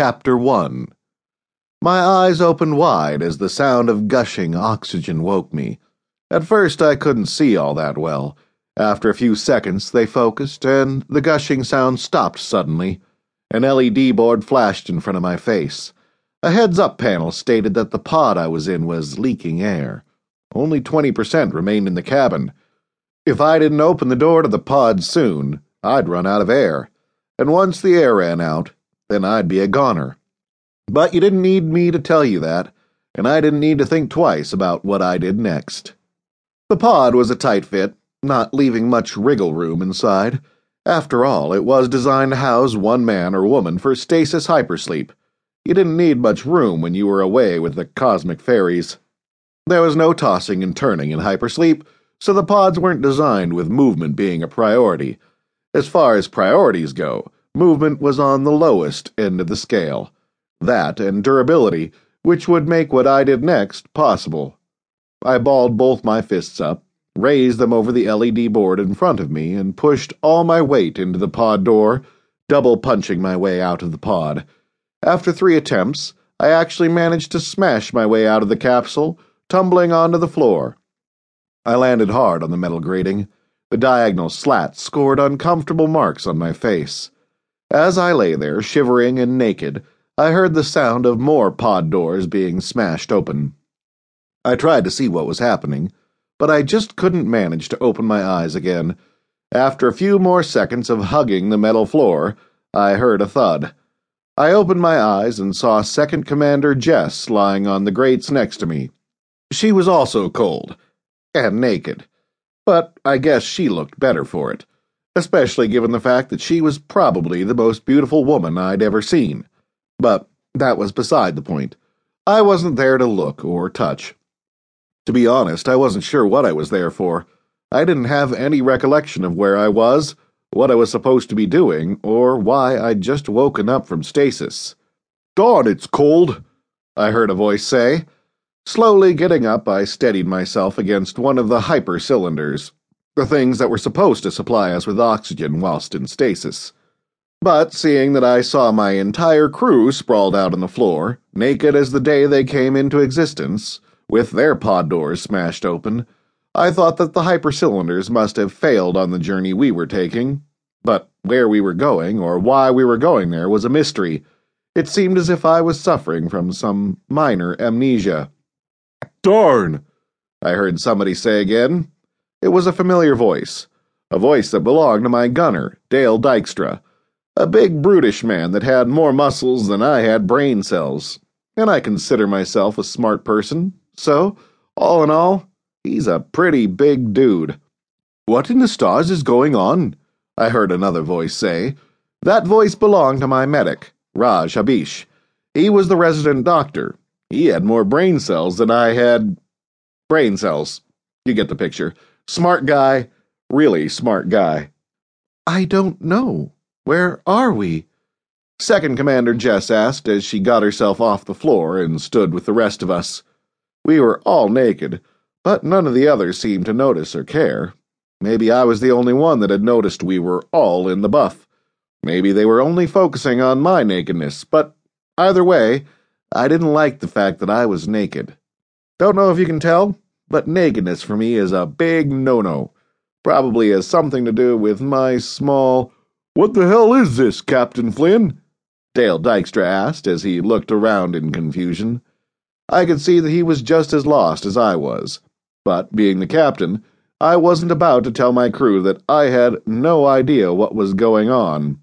Chapter 1 My eyes opened wide as the sound of gushing oxygen woke me. At first, I couldn't see all that well. After a few seconds, they focused, and the gushing sound stopped suddenly. An LED board flashed in front of my face. A heads up panel stated that the pod I was in was leaking air. Only 20% remained in the cabin. If I didn't open the door to the pod soon, I'd run out of air. And once the air ran out, then I'd be a goner. But you didn't need me to tell you that, and I didn't need to think twice about what I did next. The pod was a tight fit, not leaving much wriggle room inside. After all, it was designed to house one man or woman for stasis hypersleep. You didn't need much room when you were away with the cosmic fairies. There was no tossing and turning in hypersleep, so the pods weren't designed with movement being a priority. As far as priorities go, movement was on the lowest end of the scale. That and durability, which would make what I did next possible. I balled both my fists up, raised them over the LED board in front of me, and pushed all my weight into the pod door, double punching my way out of the pod. After three attempts, I actually managed to smash my way out of the capsule, tumbling onto the floor. I landed hard on the metal grating. The diagonal slats scored uncomfortable marks on my face. As I lay there, shivering and naked, I heard the sound of more pod doors being smashed open. I tried to see what was happening, but I just couldn't manage to open my eyes again. After a few more seconds of hugging the metal floor, I heard a thud. I opened my eyes and saw Second Commander Jess lying on the grates next to me. She was also cold and naked, but I guess she looked better for it especially given the fact that she was probably the most beautiful woman I'd ever seen. But that was beside the point. I wasn't there to look or touch. To be honest, I wasn't sure what I was there for. I didn't have any recollection of where I was, what I was supposed to be doing, or why I'd just woken up from stasis. Darn, it's cold, I heard a voice say. Slowly getting up, I steadied myself against one of the hyper cylinders the things that were supposed to supply us with oxygen whilst in stasis. But seeing that I saw my entire crew sprawled out on the floor, naked as the day they came into existence, with their pod doors smashed open, I thought that the hypercylinders must have failed on the journey we were taking. But where we were going, or why we were going there, was a mystery. It seemed as if I was suffering from some minor amnesia. Darn! I heard somebody say again, it was a familiar voice, a voice that belonged to my gunner, Dale Dykstra, a big, brutish man that had more muscles than I had brain cells. And I consider myself a smart person, so, all in all, he's a pretty big dude. What in the stars is going on? I heard another voice say. That voice belonged to my medic, Raj Habish. He was the resident doctor. He had more brain cells than I had. Brain cells. You get the picture. Smart guy, really smart guy. I don't know. Where are we? Second Commander Jess asked as she got herself off the floor and stood with the rest of us. We were all naked, but none of the others seemed to notice or care. Maybe I was the only one that had noticed we were all in the buff. Maybe they were only focusing on my nakedness, but either way, I didn't like the fact that I was naked. Don't know if you can tell, but nakedness for me is a big no no. Probably has something to do with my small. What the hell is this, Captain Flynn? Dale Dykstra asked as he looked around in confusion. I could see that he was just as lost as I was, but being the captain, I wasn't about to tell my crew that I had no idea what was going on.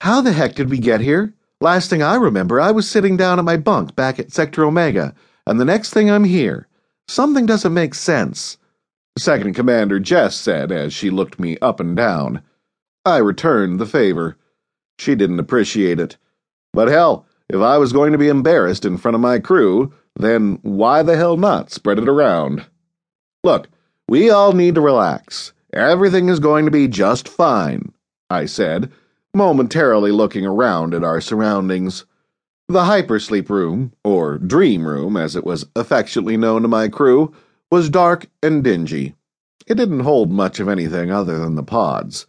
How the heck did we get here? Last thing I remember, I was sitting down at my bunk back at Sector Omega, and the next thing I'm here. Something doesn't make sense. Second Commander Jess said as she looked me up and down. I returned the favor. She didn't appreciate it. But hell, if I was going to be embarrassed in front of my crew, then why the hell not spread it around? Look, we all need to relax. Everything is going to be just fine, I said, momentarily looking around at our surroundings. The hypersleep room, or dream room as it was affectionately known to my crew, was dark and dingy. It didn't hold much of anything other than the pods.